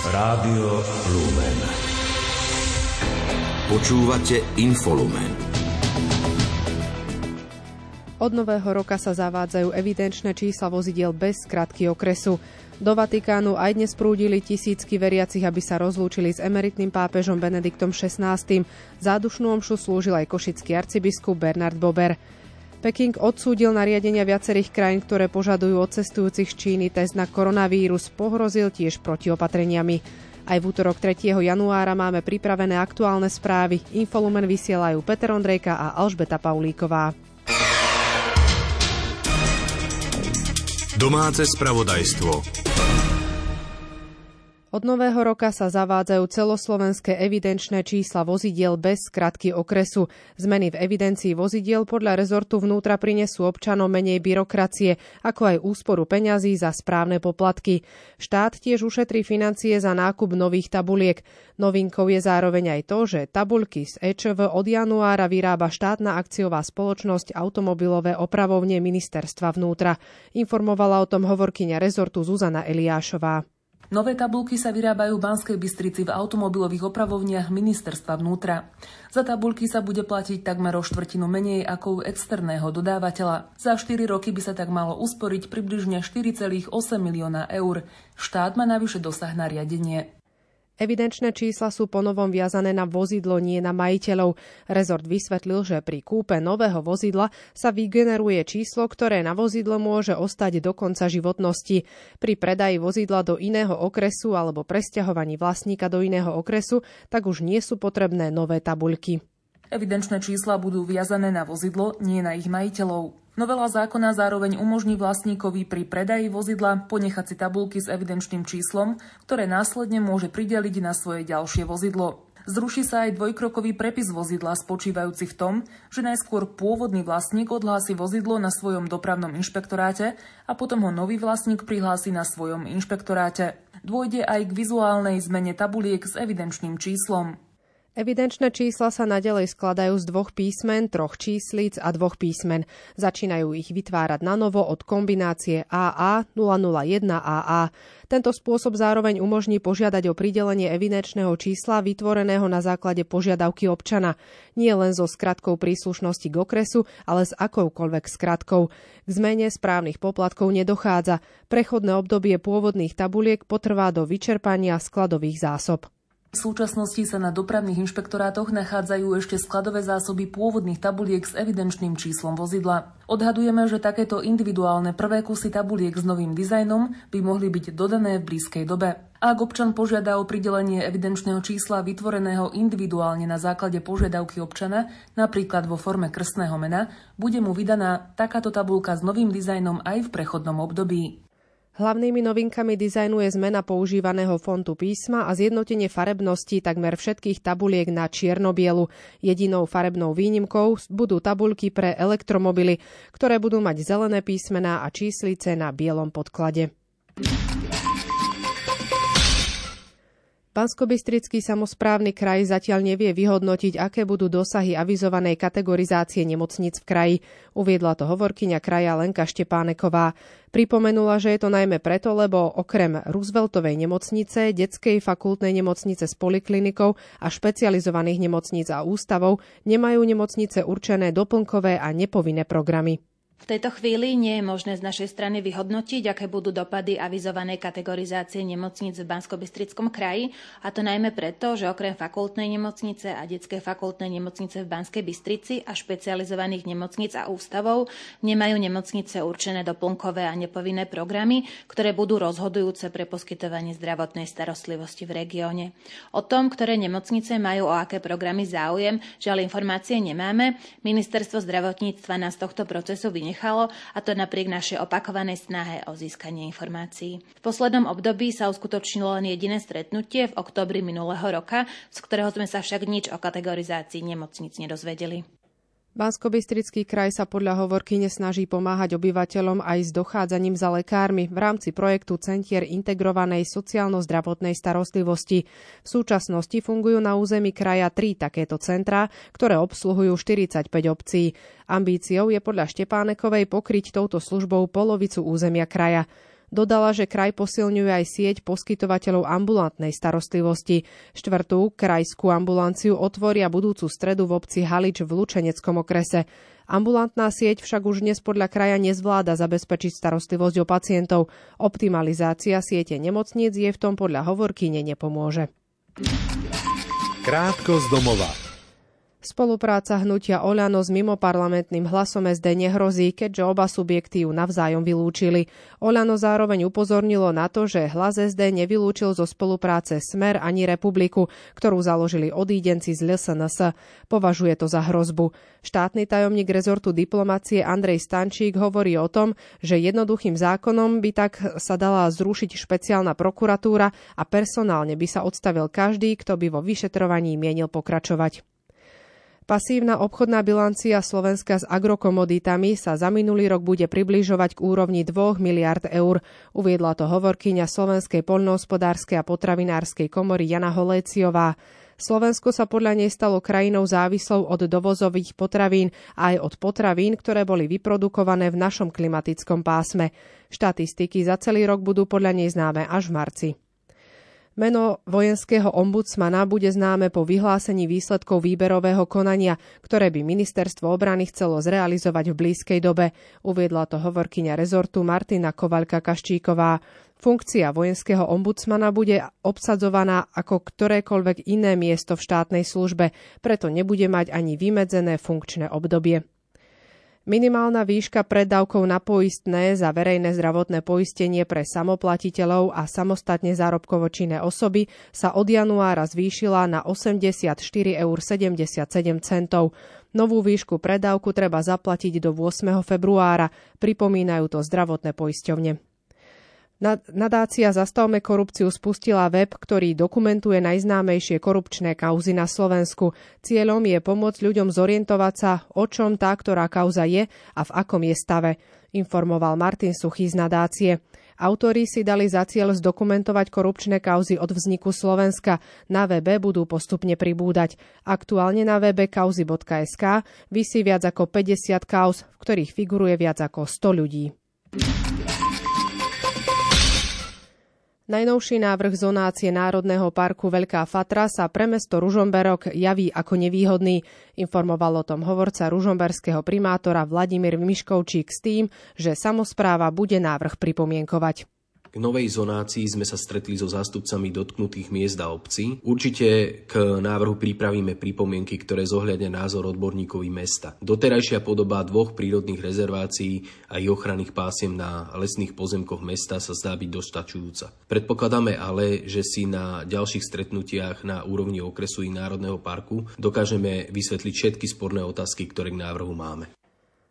Rádio Lumen. Počúvate Infolumen. Od nového roka sa zavádzajú evidenčné čísla vozidiel bez skratky okresu. Do Vatikánu aj dnes prúdili tisícky veriacich, aby sa rozlúčili s emeritným pápežom Benediktom XVI. Zádušnú omšu slúžil aj košický arcibiskup Bernard Bober. Peking odsúdil nariadenia viacerých krajín, ktoré požadujú od cestujúcich Číny test na koronavírus, pohrozil tiež protiopatreniami. Aj v útorok 3. januára máme pripravené aktuálne správy. Infolumen vysielajú Peter Ondrejka a Alžbeta Paulíková. Domáce spravodajstvo. Od nového roka sa zavádzajú celoslovenské evidenčné čísla vozidiel bez skratky okresu. Zmeny v evidencii vozidiel podľa rezortu vnútra prinesú občanom menej byrokracie, ako aj úsporu peňazí za správne poplatky. Štát tiež ušetrí financie za nákup nových tabuliek. Novinkou je zároveň aj to, že tabuľky z EČV od januára vyrába štátna akciová spoločnosť automobilové opravovne ministerstva vnútra. Informovala o tom hovorkyňa rezortu Zuzana Eliášová. Nové tabulky sa vyrábajú v Banskej Bystrici v automobilových opravovniach ministerstva vnútra. Za tabulky sa bude platiť takmer o štvrtinu menej ako u externého dodávateľa. Za 4 roky by sa tak malo usporiť približne 4,8 milióna eur. Štát má navyše dosah na riadenie. Evidenčné čísla sú ponovom viazané na vozidlo, nie na majiteľov. Rezort vysvetlil, že pri kúpe nového vozidla sa vygeneruje číslo, ktoré na vozidlo môže ostať do konca životnosti. Pri predaji vozidla do iného okresu alebo presťahovaní vlastníka do iného okresu tak už nie sú potrebné nové tabuľky. Evidenčné čísla budú viazané na vozidlo, nie na ich majiteľov. Novela zákona zároveň umožní vlastníkovi pri predaji vozidla ponechať si tabulky s evidenčným číslom, ktoré následne môže prideliť na svoje ďalšie vozidlo. Zruší sa aj dvojkrokový prepis vozidla spočívajúci v tom, že najskôr pôvodný vlastník odhlási vozidlo na svojom dopravnom inšpektoráte a potom ho nový vlastník prihlási na svojom inšpektoráte. Dôjde aj k vizuálnej zmene tabuliek s evidenčným číslom. Evidenčné čísla sa nadalej skladajú z dvoch písmen, troch číslic a dvoch písmen. Začínajú ich vytvárať na novo od kombinácie AA 001 AA. Tento spôsob zároveň umožní požiadať o pridelenie evidenčného čísla vytvoreného na základe požiadavky občana. Nie len so skratkou príslušnosti k okresu, ale s akoukoľvek skratkou. K zmene správnych poplatkov nedochádza. Prechodné obdobie pôvodných tabuliek potrvá do vyčerpania skladových zásob. V súčasnosti sa na dopravných inšpektorátoch nachádzajú ešte skladové zásoby pôvodných tabuliek s evidenčným číslom vozidla. Odhadujeme, že takéto individuálne prvé kusy tabuliek s novým dizajnom by mohli byť dodané v blízkej dobe. Ak občan požiada o pridelenie evidenčného čísla vytvoreného individuálne na základe požiadavky občana, napríklad vo forme krstného mena, bude mu vydaná takáto tabulka s novým dizajnom aj v prechodnom období. Hlavnými novinkami dizajnu je zmena používaného fontu písma a zjednotenie farebnosti takmer všetkých tabuliek na čiernobielu. Jedinou farebnou výnimkou budú tabuľky pre elektromobily, ktoré budú mať zelené písmená a číslice na bielom podklade. Banskobystrický samozprávny kraj zatiaľ nevie vyhodnotiť, aké budú dosahy avizovanej kategorizácie nemocnic v kraji. Uviedla to hovorkyňa kraja Lenka Štepáneková. Pripomenula, že je to najmä preto, lebo okrem Rooseveltovej nemocnice, detskej fakultnej nemocnice s poliklinikou a špecializovaných nemocníc a ústavov nemajú nemocnice určené doplnkové a nepovinné programy. V tejto chvíli nie je možné z našej strany vyhodnotiť, aké budú dopady avizovanej kategorizácie nemocníc v bansko kraji, a to najmä preto, že okrem fakultnej nemocnice a detskej fakultnej nemocnice v Banskej Bystrici a špecializovaných nemocníc a ústavov nemajú nemocnice určené doplnkové a nepovinné programy, ktoré budú rozhodujúce pre poskytovanie zdravotnej starostlivosti v regióne. O tom, ktoré nemocnice majú o aké programy záujem, žiaľ informácie nemáme. Ministerstvo zdravotníctva nás tohto procesu vynechalo nechalo, a to napriek našej opakovanej snahe o získanie informácií. V poslednom období sa uskutočnilo len jediné stretnutie v oktobri minulého roka, z ktorého sme sa však nič o kategorizácii nemocnic nedozvedeli bansko kraj sa podľa hovorky nesnaží pomáhať obyvateľom aj s dochádzaním za lekármi v rámci projektu Centier integrovanej sociálno-zdravotnej starostlivosti. V súčasnosti fungujú na území kraja tri takéto centrá, ktoré obsluhujú 45 obcí. Ambíciou je podľa Štepánekovej pokryť touto službou polovicu územia kraja. Dodala, že kraj posilňuje aj sieť poskytovateľov ambulantnej starostlivosti. Štvrtú krajskú ambulanciu otvoria budúcu stredu v obci Halič v Lučeneckom okrese. Ambulantná sieť však už dnes podľa kraja nezvláda zabezpečiť starostlivosť o pacientov. Optimalizácia siete nemocníc je v tom podľa hovorkyne nepomôže. Krátko z domova. Spolupráca hnutia Oľano s mimoparlamentným hlasom SD nehrozí, keďže oba subjekty ju navzájom vylúčili. Oľano zároveň upozornilo na to, že hlas SD nevylúčil zo spolupráce Smer ani Republiku, ktorú založili odídenci z LSNS. Považuje to za hrozbu. Štátny tajomník rezortu diplomacie Andrej Stančík hovorí o tom, že jednoduchým zákonom by tak sa dala zrušiť špeciálna prokuratúra a personálne by sa odstavil každý, kto by vo vyšetrovaní mienil pokračovať. Pasívna obchodná bilancia Slovenska s agrokomoditami sa za minulý rok bude približovať k úrovni 2 miliard eur. Uviedla to hovorkyňa Slovenskej poľnohospodárskej a potravinárskej komory Jana Holéciová. Slovensko sa podľa nej stalo krajinou závislou od dovozových potravín a aj od potravín, ktoré boli vyprodukované v našom klimatickom pásme. Štatistiky za celý rok budú podľa nej známe až v marci. Meno vojenského ombudsmana bude známe po vyhlásení výsledkov výberového konania, ktoré by ministerstvo obrany chcelo zrealizovať v blízkej dobe, uviedla to hovorkyňa rezortu Martina Kovaľka-Kaščíková. Funkcia vojenského ombudsmana bude obsadzovaná ako ktorékoľvek iné miesto v štátnej službe, preto nebude mať ani vymedzené funkčné obdobie. Minimálna výška preddavkov na poistné za verejné zdravotné poistenie pre samoplatiteľov a samostatne zárobkovo činné osoby sa od januára zvýšila na 84,77 eur. Novú výšku predávku treba zaplatiť do 8. februára, pripomínajú to zdravotné poisťovne. Nadácia Zastavme korupciu spustila web, ktorý dokumentuje najznámejšie korupčné kauzy na Slovensku. Cieľom je pomôcť ľuďom zorientovať sa, o čom tá ktorá kauza je a v akom je stave, informoval Martin Suchý z nadácie. Autori si dali za cieľ zdokumentovať korupčné kauzy od vzniku Slovenska. Na webe budú postupne pribúdať. Aktuálne na webe kauzy.sk vysí viac ako 50 kauz, v ktorých figuruje viac ako 100 ľudí. Najnovší návrh zonácie Národného parku Veľká Fatra sa pre mesto Ružomberok javí ako nevýhodný. Informoval o tom hovorca ružomberského primátora Vladimír Miškovčík s tým, že samozpráva bude návrh pripomienkovať. K novej zonácii sme sa stretli so zástupcami dotknutých miest a obcí. Určite k návrhu pripravíme pripomienky, ktoré zohľadne názor odborníkov mesta. Doterajšia podoba dvoch prírodných rezervácií a ich ochranných pásiem na lesných pozemkoch mesta sa zdá byť dostačujúca. Predpokladáme ale, že si na ďalších stretnutiach na úrovni okresu i Národného parku dokážeme vysvetliť všetky sporné otázky, ktoré k návrhu máme.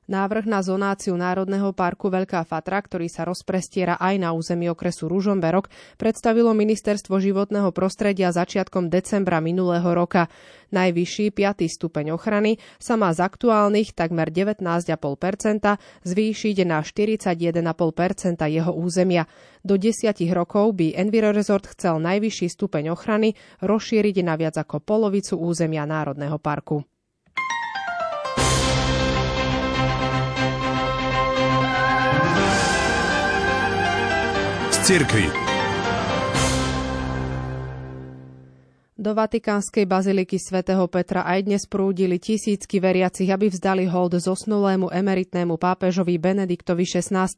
Návrh na zonáciu Národného parku Veľká Fatra, ktorý sa rozprestiera aj na území okresu Ružomberok, predstavilo Ministerstvo životného prostredia začiatkom decembra minulého roka. Najvyšší 5. stupeň ochrany sa má z aktuálnych takmer 19,5% zvýšiť na 41,5% jeho územia. Do desiatich rokov by Envirorezort chcel najvyšší stupeň ochrany rozšíriť na viac ako polovicu územia Národného parku. Cirkvi. Do Vatikánskej baziliky svätého Petra aj dnes prúdili tisícky veriacich, aby vzdali hold zosnulému emeritnému pápežovi Benediktovi XVI,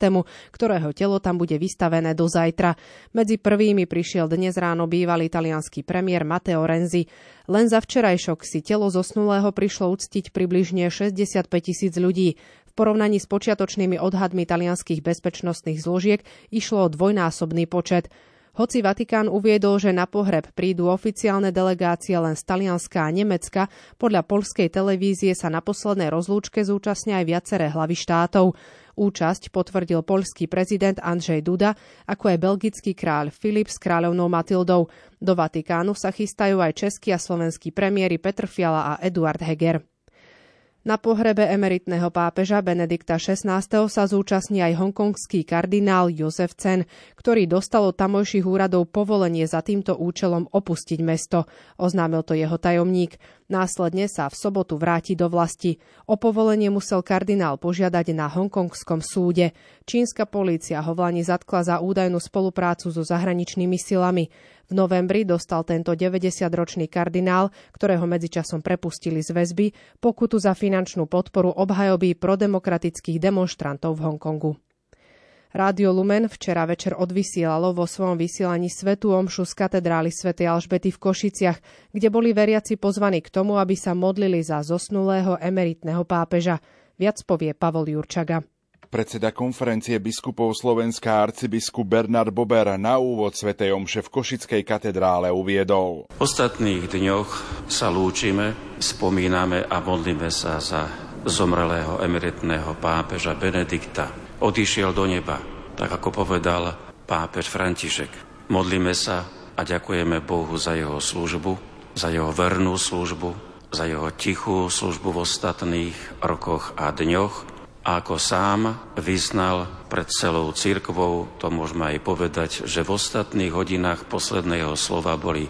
ktorého telo tam bude vystavené do zajtra. Medzi prvými prišiel dnes ráno bývalý italianský premiér Matteo Renzi. Len za včerajšok si telo zosnulého prišlo uctiť približne 65 tisíc ľudí. Porovnaní s počiatočnými odhadmi talianských bezpečnostných zložiek išlo o dvojnásobný počet. Hoci Vatikán uviedol, že na pohreb prídu oficiálne delegácie len z Talianska a Nemecka, podľa polskej televízie sa na poslednej rozlúčke zúčastnia aj viaceré hlavy štátov. Účasť potvrdil poľský prezident Andrzej Duda, ako aj belgický kráľ Filip s kráľovnou Matildou. Do Vatikánu sa chystajú aj český a slovenský premiéry Petr Fiala a Eduard Heger. Na pohrebe emeritného pápeža Benedikta XVI. sa zúčastní aj hongkongský kardinál Jozef Cen, ktorý dostal od tamojších úradov povolenie za týmto účelom opustiť mesto. Oznámil to jeho tajomník. Následne sa v sobotu vráti do vlasti. O povolenie musel kardinál požiadať na hongkongskom súde. Čínska polícia ho v Lani zatkla za údajnú spoluprácu so zahraničnými silami. V novembri dostal tento 90-ročný kardinál, ktorého medzičasom prepustili z väzby, pokutu za finančnú podporu obhajoby prodemokratických demonstrantov v Hongkongu. Rádio Lumen včera večer odvysielalo vo svojom vysielaní Svetú Omšu z katedrály svätej Alžbety v Košiciach, kde boli veriaci pozvaní k tomu, aby sa modlili za zosnulého emeritného pápeža. Viac povie Pavol Jurčaga. Predseda konferencie biskupov Slovenska arcibiskup Bernard Bober na úvod Svetej Omše v Košickej katedrále uviedol. V ostatných dňoch sa lúčime, spomíname a modlíme sa za zomrelého emeritného pápeža Benedikta odišiel do neba, tak ako povedal pápež František. Modlíme sa a ďakujeme Bohu za jeho službu, za jeho vernú službu, za jeho tichú službu v ostatných rokoch a dňoch. A ako sám vyznal pred celou církvou, to môžeme aj povedať, že v ostatných hodinách posledného slova boli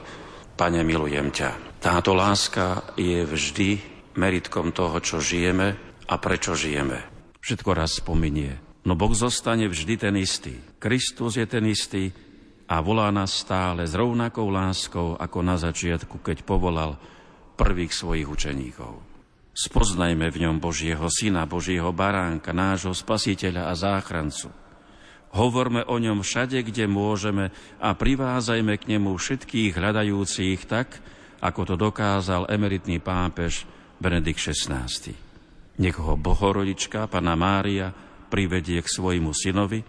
Pane, milujem ťa. Táto láska je vždy meritkom toho, čo žijeme a prečo žijeme. Všetko raz spominie No Boh zostane vždy ten istý. Kristus je ten istý a volá nás stále s rovnakou láskou ako na začiatku, keď povolal prvých svojich učeníkov. Spoznajme v ňom Božieho Syna, Božieho Baránka, nášho Spasiteľa a Záchrancu. Hovorme o ňom všade, kde môžeme a privázajme k nemu všetkých hľadajúcich tak, ako to dokázal emeritný pápež Benedikt XVI. Nech ho Bohorodička, Pana Mária, privedie k svojmu synovi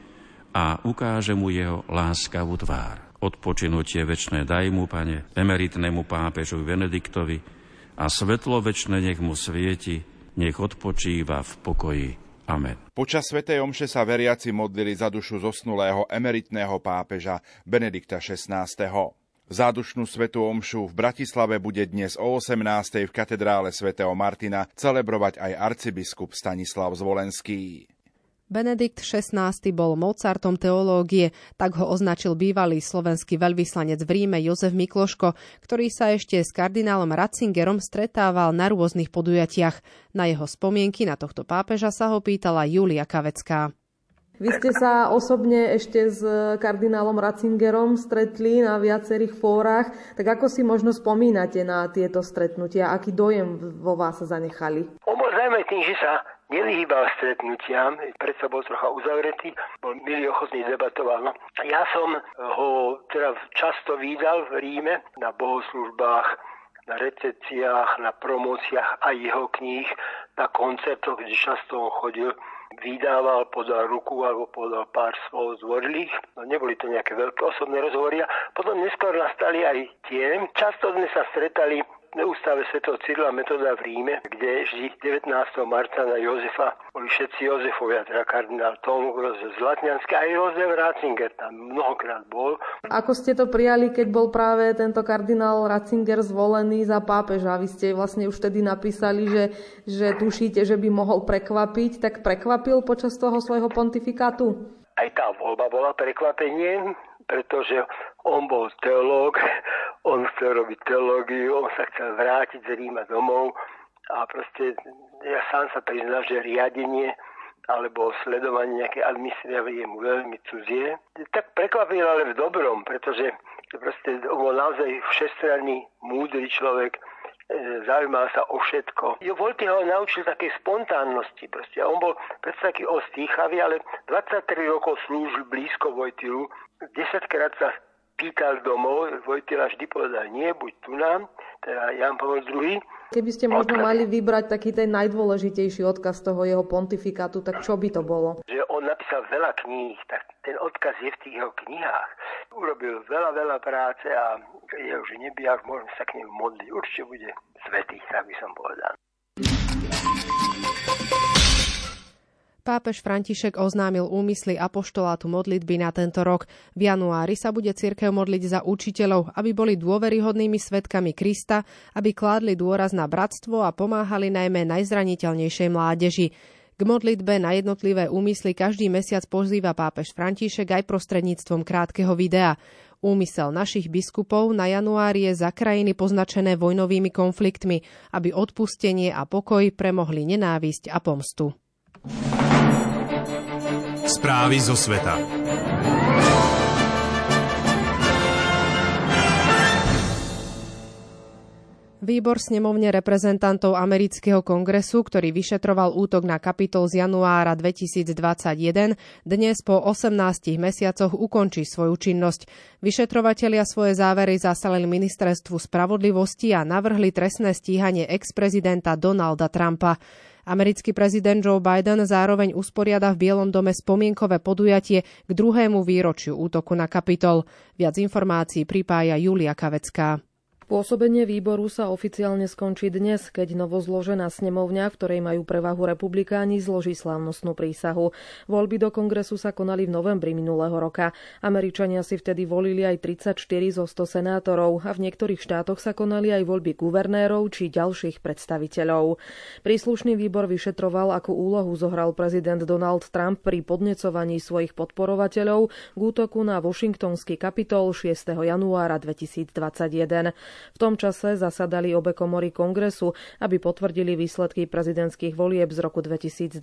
a ukáže mu jeho láskavú tvár. Odpočinutie večné daj mu, pane, emeritnému pápežovi Benediktovi a svetlo večné nech mu svieti, nech odpočíva v pokoji. Amen. Počas Svetej Omše sa veriaci modlili za dušu zosnulého emeritného pápeža Benedikta XVI. Zádušnú svetú omšu v Bratislave bude dnes o 18. v katedrále svätého Martina celebrovať aj arcibiskup Stanislav Zvolenský. Benedikt XVI bol Mozartom teológie, tak ho označil bývalý slovenský veľvyslanec v Ríme Jozef Mikloško, ktorý sa ešte s kardinálom Ratzingerom stretával na rôznych podujatiach. Na jeho spomienky na tohto pápeža sa ho pýtala Julia Kavecká. Vy ste sa osobne ešte s kardinálom Ratzingerom stretli na viacerých fórach, tak ako si možno spomínate na tieto stretnutia? Aký dojem vo vás zanechali? Samozrejme tým, že sa nevyhýbal stretnutiam, predsa bol trocha uzavretý, bol milý ochotný debatoval. No. Ja som ho teda často videl v Ríme na bohoslužbách, na recepciách, na promóciách aj jeho kníh, na koncertoch, kde často on chodil, vydával, podal ruku alebo podal pár slov zvorlých. No, neboli to nejaké veľké osobné rozhovory. A potom neskôr nastali aj tie. Často sme sa stretali ústave svätého Cyrila Metoda v Ríme, kde vždy 19. marca na Jozefa boli všetci Jozefovia, teda kardinál Tom z Latňanska aj Jozef Ratzinger tam mnohokrát bol. Ako ste to prijali, keď bol práve tento kardinál Ratzinger zvolený za pápeža? Vy ste vlastne už vtedy napísali, že, že tušíte, že by mohol prekvapiť, tak prekvapil počas toho svojho pontifikátu? Aj tá voľba bola prekvapenie, pretože on bol teológ, on chcel robiť teológiu, on sa chcel vrátiť z Ríma domov a proste ja sám sa priznám, že riadenie alebo sledovanie nejaké administratívy je mu veľmi cudzie. Tak prekvapil ale v dobrom, pretože proste on bol naozaj všestranný, múdry človek, e, zaujímal sa o všetko. Jo, Volty ho naučil také spontánnosti. Proste. On bol predsa taký ostýchavý, ale 23 rokov slúžil blízko Vojtilu. 10 krát sa pýtal domov, Vojtila vždy povedal, nie, buď tu nám, teda Jan Pavel II. Keby ste možno odkaz. mali vybrať taký ten najdôležitejší odkaz toho jeho pontifikátu, tak čo by to bolo? Že on napísal veľa kníh, tak ten odkaz je v tých jeho knihách. Urobil veľa, veľa práce a je už nebijak, môžem sa k nemu modliť. Určite bude svetý, tak by som povedal. Pápež František oznámil úmysly apoštolátu modlitby na tento rok. V januári sa bude cirkev modliť za učiteľov, aby boli dôveryhodnými svetkami Krista, aby kládli dôraz na bratstvo a pomáhali najmä najzraniteľnejšej mládeži. K modlitbe na jednotlivé úmysly každý mesiac pozýva pápež František aj prostredníctvom krátkeho videa. Úmysel našich biskupov na januári je za krajiny poznačené vojnovými konfliktmi, aby odpustenie a pokoj premohli nenávisť a pomstu. Správy zo sveta. Výbor snemovne reprezentantov amerického kongresu, ktorý vyšetroval útok na kapitol z januára 2021, dnes po 18 mesiacoch ukončí svoju činnosť. Vyšetrovatelia svoje závery zasalili ministerstvu spravodlivosti a navrhli trestné stíhanie ex-prezidenta Donalda Trumpa. Americký prezident Joe Biden zároveň usporiada v Bielom dome spomienkové podujatie k druhému výročiu útoku na kapitol. Viac informácií pripája Julia Kavecká. Pôsobenie výboru sa oficiálne skončí dnes, keď novozložená snemovňa, v ktorej majú prevahu republikáni, zloží slávnostnú prísahu. Voľby do kongresu sa konali v novembri minulého roka. Američania si vtedy volili aj 34 zo 100 senátorov a v niektorých štátoch sa konali aj voľby guvernérov či ďalších predstaviteľov. Príslušný výbor vyšetroval, akú úlohu zohral prezident Donald Trump pri podnecovaní svojich podporovateľov k útoku na Washingtonský kapitol 6. januára 2021. V tom čase zasadali obe komory kongresu, aby potvrdili výsledky prezidentských volieb z roku 2020.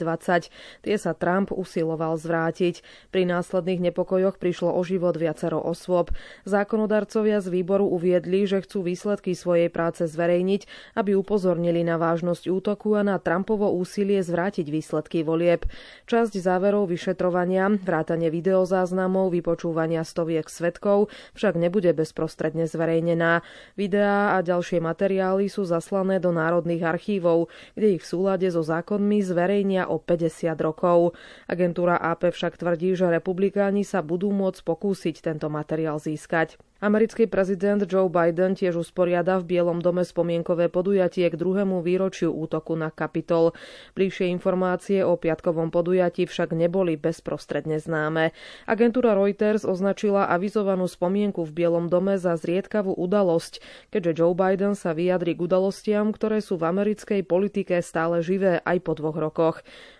Tie sa Trump usiloval zvrátiť. Pri následných nepokojoch prišlo o život viacero osôb. Zákonodarcovia z výboru uviedli, že chcú výsledky svojej práce zverejniť, aby upozornili na vážnosť útoku a na Trumpovo úsilie zvrátiť výsledky volieb. Časť záverov vyšetrovania, vrátanie videozáznamov, vypočúvania stoviek svetkov však nebude bezprostredne zverejnená videá a ďalšie materiály sú zaslané do národných archívov, kde ich v súlade so zákonmi zverejnia o 50 rokov. Agentúra AP však tvrdí, že republikáni sa budú môcť pokúsiť tento materiál získať. Americký prezident Joe Biden tiež usporiada v Bielom dome spomienkové podujatie k druhému výročiu útoku na Kapitol. Bližšie informácie o piatkovom podujatí však neboli bezprostredne známe. Agentúra Reuters označila avizovanú spomienku v Bielom dome za zriedkavú udalosť, keďže Joe Biden sa vyjadri k udalostiam, ktoré sú v americkej politike stále živé aj po dvoch rokoch.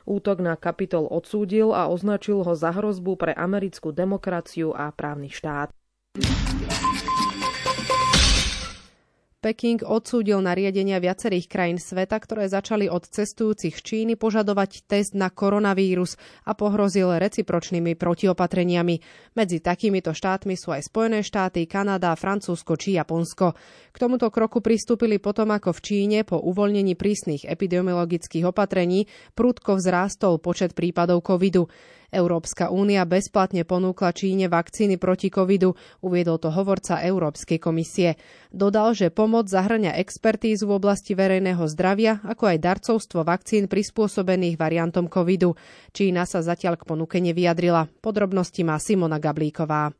Útok na Kapitol odsúdil a označil ho za hrozbu pre americkú demokraciu a právny štát. Peking odsúdil nariadenia viacerých krajín sveta, ktoré začali od cestujúcich z Číny požadovať test na koronavírus a pohrozil recipročnými protiopatreniami. Medzi takýmito štátmi sú aj Spojené štáty, Kanada, Francúzsko či Japonsko. K tomuto kroku pristúpili potom, ako v Číne po uvoľnení prísnych epidemiologických opatrení prudko vzrástol počet prípadov covidu. Európska únia bezplatne ponúkla Číne vakcíny proti covidu, uviedol to hovorca Európskej komisie. Dodal, že pomoc zahrňa expertízu v oblasti verejného zdravia, ako aj darcovstvo vakcín prispôsobených variantom covidu. Čína sa zatiaľ k ponuke nevyjadrila. Podrobnosti má Simona Gablíková.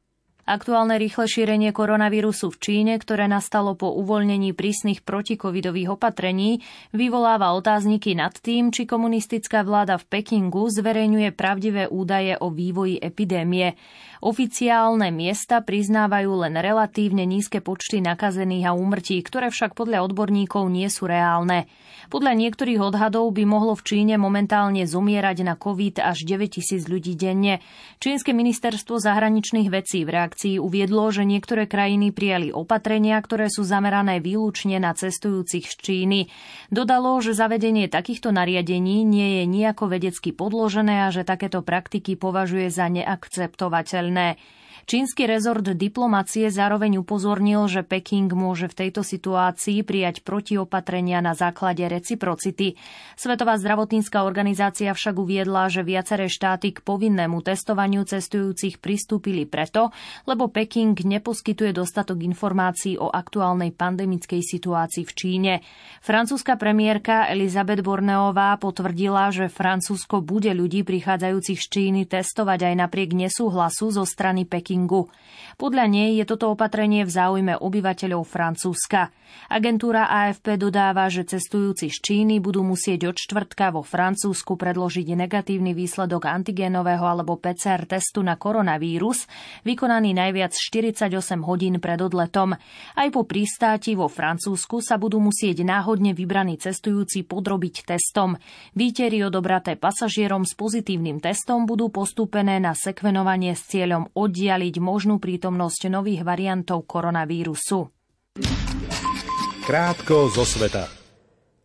Aktuálne rýchle šírenie koronavírusu v Číne, ktoré nastalo po uvoľnení prísnych protikovidových opatrení, vyvoláva otázniky nad tým, či komunistická vláda v Pekingu zverejňuje pravdivé údaje o vývoji epidémie. Oficiálne miesta priznávajú len relatívne nízke počty nakazených a úmrtí, ktoré však podľa odborníkov nie sú reálne. Podľa niektorých odhadov by mohlo v Číne momentálne zomierať na COVID až 9 tisíc ľudí denne. Čínske ministerstvo zahraničných vecí v reakcii uviedlo, že niektoré krajiny prijali opatrenia, ktoré sú zamerané výlučne na cestujúcich z Číny. Dodalo, že zavedenie takýchto nariadení nie je nejako vedecky podložené a že takéto praktiky považuje za neakceptovateľné. Čínsky rezort diplomacie zároveň upozornil, že Peking môže v tejto situácii prijať protiopatrenia na základe reciprocity. Svetová zdravotnícka organizácia však uviedla, že viaceré štáty k povinnému testovaniu cestujúcich pristúpili preto, lebo Peking neposkytuje dostatok informácií o aktuálnej pandemickej situácii v Číne. Francúzska premiérka Elizabeth Borneová potvrdila, že Francúzsko bude ľudí prichádzajúcich z Číny testovať aj napriek nesúhlasu zo strany Pekingu Pekingu. Podľa nej je toto opatrenie v záujme obyvateľov Francúzska. Agentúra AFP dodáva, že cestujúci z Číny budú musieť od štvrtka vo Francúzsku predložiť negatívny výsledok antigénového alebo PCR testu na koronavírus, vykonaný najviac 48 hodín pred odletom. Aj po pristáti vo Francúzsku sa budú musieť náhodne vybraní cestujúci podrobiť testom. Výtery odobraté pasažierom s pozitívnym testom budú postúpené na sekvenovanie s cieľom oddialiť možnú prítomnosť prítomnosť nových variantov koronavírusu. Krátko zo sveta.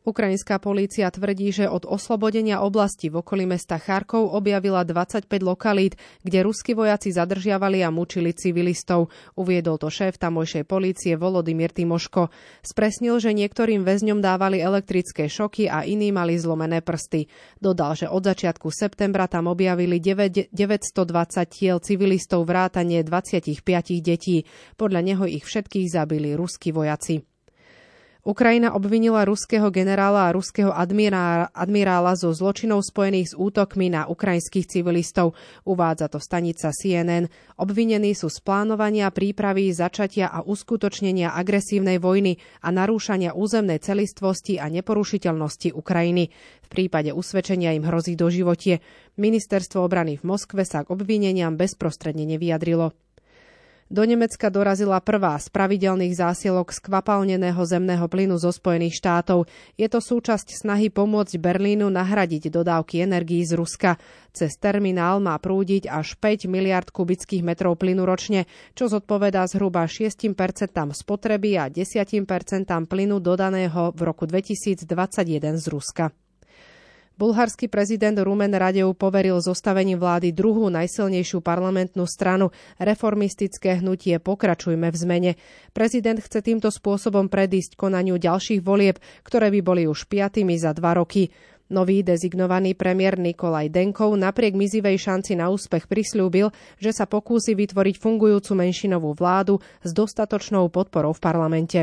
Ukrajinská polícia tvrdí, že od oslobodenia oblasti v okolí mesta Charkov objavila 25 lokalít, kde ruskí vojaci zadržiavali a mučili civilistov. Uviedol to šéf tamojšej polície Volodymyr Timoško. Spresnil, že niektorým väzňom dávali elektrické šoky a iní mali zlomené prsty. Dodal, že od začiatku septembra tam objavili 9, 920 tiel civilistov vrátanie 25 detí. Podľa neho ich všetkých zabili ruskí vojaci. Ukrajina obvinila ruského generála a ruského admirála, zo zločinov spojených s útokmi na ukrajinských civilistov. Uvádza to stanica CNN. Obvinení sú z plánovania, prípravy, začatia a uskutočnenia agresívnej vojny a narúšania územnej celistvosti a neporušiteľnosti Ukrajiny. V prípade usvedčenia im hrozí doživotie. Ministerstvo obrany v Moskve sa k obvineniam bezprostredne nevyjadrilo. Do Nemecka dorazila prvá z pravidelných zásielok skvapalneného zemného plynu zo Spojených štátov. Je to súčasť snahy pomôcť Berlínu nahradiť dodávky energií z Ruska. Cez terminál má prúdiť až 5 miliard kubických metrov plynu ročne, čo zodpovedá zhruba 6% spotreby a 10% plynu dodaného v roku 2021 z Ruska. Bulharský prezident Rumen Radev poveril zostavením vlády druhú najsilnejšiu parlamentnú stranu. Reformistické hnutie Pokračujme v zmene. Prezident chce týmto spôsobom predísť konaniu ďalších volieb, ktoré by boli už piatými za dva roky. Nový dezignovaný premiér Nikolaj Denkov napriek mizivej šanci na úspech prislúbil, že sa pokúsi vytvoriť fungujúcu menšinovú vládu s dostatočnou podporou v parlamente.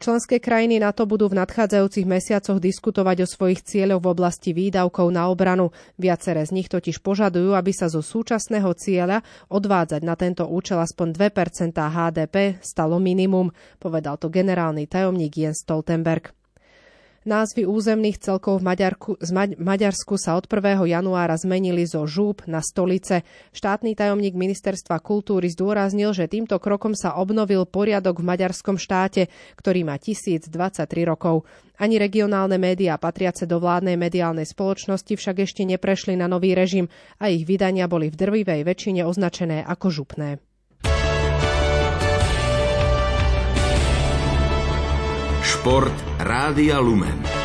Členské krajiny na to budú v nadchádzajúcich mesiacoch diskutovať o svojich cieľoch v oblasti výdavkov na obranu. Viaceré z nich totiž požadujú, aby sa zo súčasného cieľa odvádzať na tento účel aspoň 2% HDP stalo minimum, povedal to generálny tajomník Jens Stoltenberg. Názvy územných celkov v Maďarku, z Maďarsku sa od 1. januára zmenili zo žúb na stolice. Štátny tajomník ministerstva kultúry zdôraznil, že týmto krokom sa obnovil poriadok v maďarskom štáte, ktorý má 1023 rokov. Ani regionálne médiá patriace do vládnej mediálnej spoločnosti však ešte neprešli na nový režim a ich vydania boli v drvivej väčšine označené ako župné. Šport Rádia Lumen.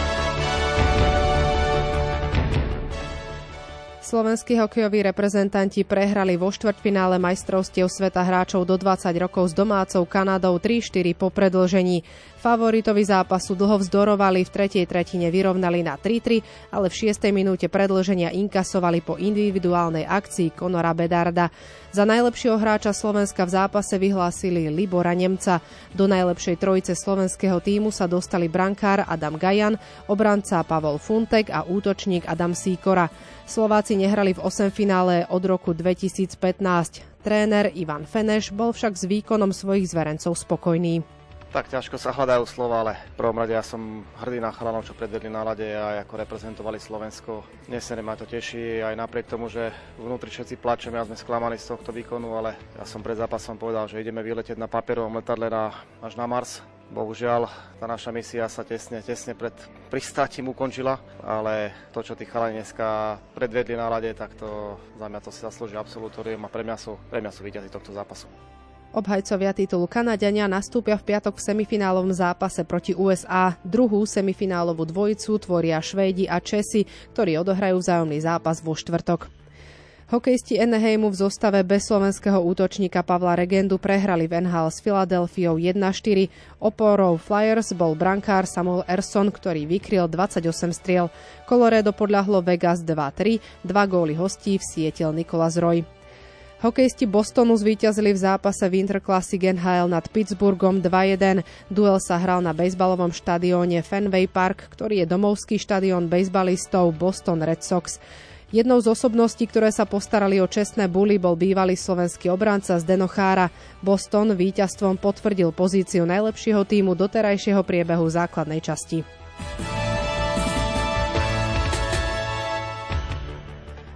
Slovenskí hokejoví reprezentanti prehrali vo štvrťfinále majstrovstiev sveta hráčov do 20 rokov s domácou Kanadou 3-4 po predlžení. Favoritovi zápasu dlho vzdorovali, v tretej tretine vyrovnali na 3-3, ale v 6. minúte predlženia inkasovali po individuálnej akcii Konora Bedarda. Za najlepšieho hráča Slovenska v zápase vyhlásili Libora Nemca. Do najlepšej trojice slovenského týmu sa dostali brankár Adam Gajan, obranca Pavol Funtek a útočník Adam Síkora. Slováci nehrali v 8 finále od roku 2015. Tréner Ivan Feneš bol však s výkonom svojich zverencov spokojný tak ťažko sa hľadajú slova, ale v prvom rade ja som hrdý na chalanov, čo predvedli na lade a ako reprezentovali Slovensko. Nesene ma to teší aj napriek tomu, že vnútri všetci plačeme a sme sklamali z tohto výkonu, ale ja som pred zápasom povedal, že ideme vyletieť na papierovom letadle na, až na Mars. Bohužiaľ, tá naša misia sa tesne, tesne pred pristátím ukončila, ale to, čo tí chalani dneska predvedli na lade, tak to za mňa to si zaslúži absolutórium a pre mňa sú, pre mňa sú víťazi tohto zápasu. Obhajcovia titulu Kanadiania nastúpia v piatok v semifinálovom zápase proti USA. Druhú semifinálovú dvojicu tvoria Švédi a Česi, ktorí odohrajú vzájomný zápas vo štvrtok. Hokejisti Eneheimu v zostave bez slovenského útočníka Pavla Regendu prehrali v NHL s Filadelfiou 1-4. Oporou Flyers bol brankár Samuel Erson, ktorý vykryl 28 striel. Colorado podľahlo Vegas 2-3, dva góly hostí vsietil Nikolas Roy. Hokejisti Bostonu zvíťazili v zápase Winter Classic NHL nad Pittsburghom 2-1. Duel sa hral na bejsbalovom štadióne Fenway Park, ktorý je domovský štadión bejsbalistov Boston Red Sox. Jednou z osobností, ktoré sa postarali o čestné buly, bol bývalý slovenský obranca Zdeno Chára. Boston víťazstvom potvrdil pozíciu najlepšieho týmu doterajšieho priebehu základnej časti.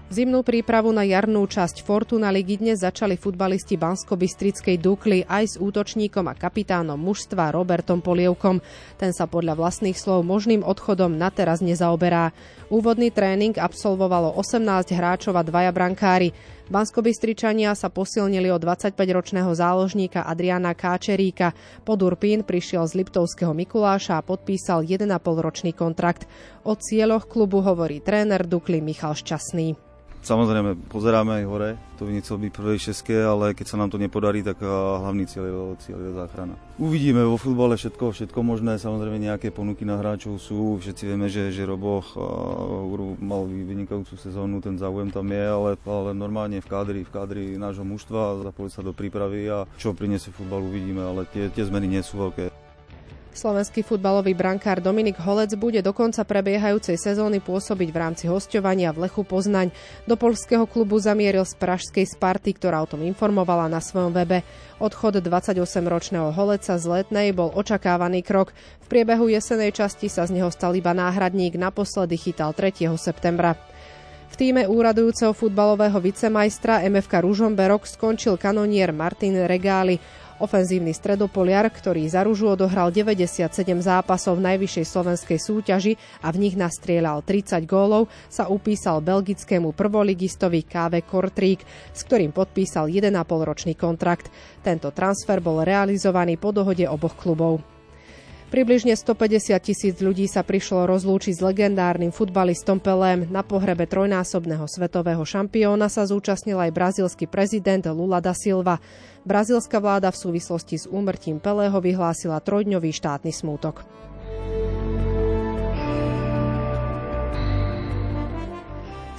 Zimnú prípravu na jarnú časť Fortuna ligy dnes začali futbalisti Bansko-Bystrickej Dukly aj s útočníkom a kapitánom mužstva Robertom Polievkom. Ten sa podľa vlastných slov možným odchodom na teraz nezaoberá. Úvodný tréning absolvovalo 18 hráčov a dvaja brankári. Banskobystričania sa posilnili o 25-ročného záložníka Adriana Káčeríka. Pod Urpín prišiel z Liptovského Mikuláša a podpísal 1,5 ročný kontrakt. O cieľoch klubu hovorí tréner Dukly Michal Šťastný. Samozrejme, pozeráme aj hore, to by chcel byť prvej šeské, ale keď sa nám to nepodarí, tak hlavný cieľ je, cieľ je záchrana. Uvidíme vo futbale všetko, všetko možné, samozrejme nejaké ponuky na hráčov sú, všetci vieme, že, že Roboch mal vynikajúcu sezónu, ten záujem tam je, ale, ale normálne v kádri, v kádri nášho mužstva, zapojiť sa do prípravy a čo priniesie futbal uvidíme, ale tie, tie zmeny nie sú veľké. Slovenský futbalový brankár Dominik Holec bude do konca prebiehajúcej sezóny pôsobiť v rámci hosťovania v Lechu Poznaň. Do polského klubu zamieril z pražskej Sparty, ktorá o tom informovala na svojom webe. Odchod 28-ročného Holeca z Letnej bol očakávaný krok. V priebehu jesenej časti sa z neho stal iba náhradník, naposledy chytal 3. septembra. V týme úradujúceho futbalového vicemajstra MFK Ružomberok skončil kanonier Martin Regáli. Ofenzívny stredopoliar, ktorý za Ružu odohral 97 zápasov v najvyššej slovenskej súťaži a v nich nastrieľal 30 gólov, sa upísal belgickému prvoligistovi KV Kortrík, s ktorým podpísal 1,5 ročný kontrakt. Tento transfer bol realizovaný po dohode oboch klubov. Približne 150 tisíc ľudí sa prišlo rozlúčiť s legendárnym futbalistom Pelém. Na pohrebe trojnásobného svetového šampióna sa zúčastnil aj brazílsky prezident Lula da Silva. Brazílska vláda v súvislosti s úmrtím Pelého vyhlásila trojdňový štátny smútok.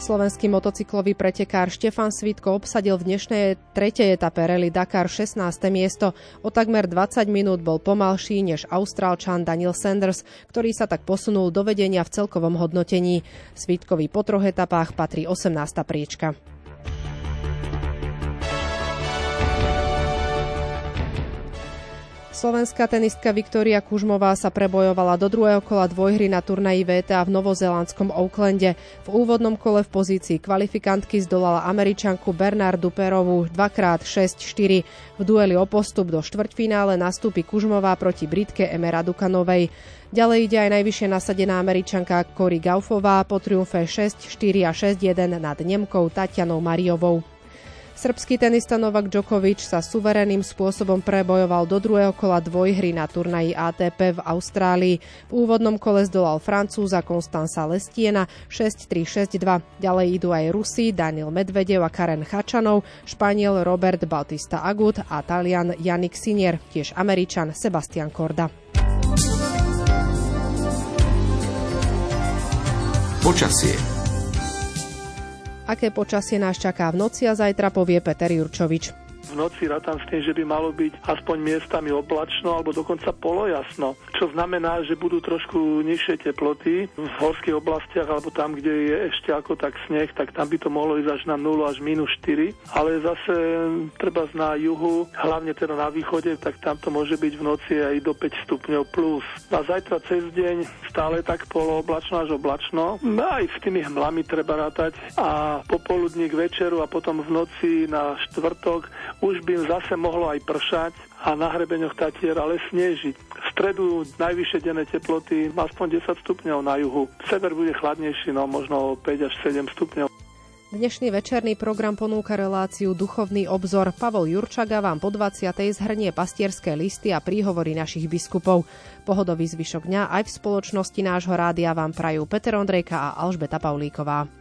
Slovenský motocyklový pretekár Štefan Svitko obsadil v dnešnej tretej etape Rally Dakar 16. miesto. O takmer 20 minút bol pomalší než Austrálčan Daniel Sanders, ktorý sa tak posunul do vedenia v celkovom hodnotení. Svitkovi po troch etapách patrí 18. priečka. Slovenská tenistka Viktória Kužmová sa prebojovala do druhého kola dvojhry na turnaji VTA v novozelandskom Oaklande. V úvodnom kole v pozícii kvalifikantky zdolala američanku Bernardu Perovú 2x6-4. V dueli o postup do štvrťfinále nastúpi Kužmová proti Britke Emera Dukanovej. Ďalej ide aj najvyššie nasadená američanka Cory Gaufová po triumfe 6-4 a 6-1 nad Nemkou Tatianou Mariovou. Srbský tenista Novak Djokovic sa suverénnym spôsobom prebojoval do druhého kola dvojhry na turnaji ATP v Austrálii. V úvodnom kole zdolal Francúza Konstansa Lestiena 6-3-6-2. Ďalej idú aj Rusi Daniel Medvedev a Karen Chačanov, Španiel Robert Bautista Agut a Talian Janik Sinier, tiež Američan Sebastian Korda. Počasie Aké počasie nás čaká v noci a zajtra povie Peter Jurčovič. V noci rátam s tým, že by malo byť aspoň miestami oblačno alebo dokonca polojasno, čo znamená, že budú trošku nižšie teploty v horských oblastiach alebo tam, kde je ešte ako tak sneh, tak tam by to mohlo ísť až na 0 až minus 4, ale zase treba na juhu, hlavne teda na východe, tak tam to môže byť v noci aj do 5 stupňov plus. A zajtra cez deň stále tak polooblačno až oblačno. No aj s tými hmlami treba rátať a popoludní k večeru a potom v noci na štvrtok už by zase mohlo aj pršať a na hrebeňoch Tatier ale snežiť. V stredu najvyššie denné teploty aspoň 10 stupňov na juhu. Sever bude chladnejší, no možno 5 až 7 stupňov. Dnešný večerný program ponúka reláciu Duchovný obzor. Pavol Jurčaga vám po 20. zhrnie pastierské listy a príhovory našich biskupov. Pohodový zvyšok dňa aj v spoločnosti nášho rádia vám prajú Peter Ondrejka a Alžbeta Paulíková.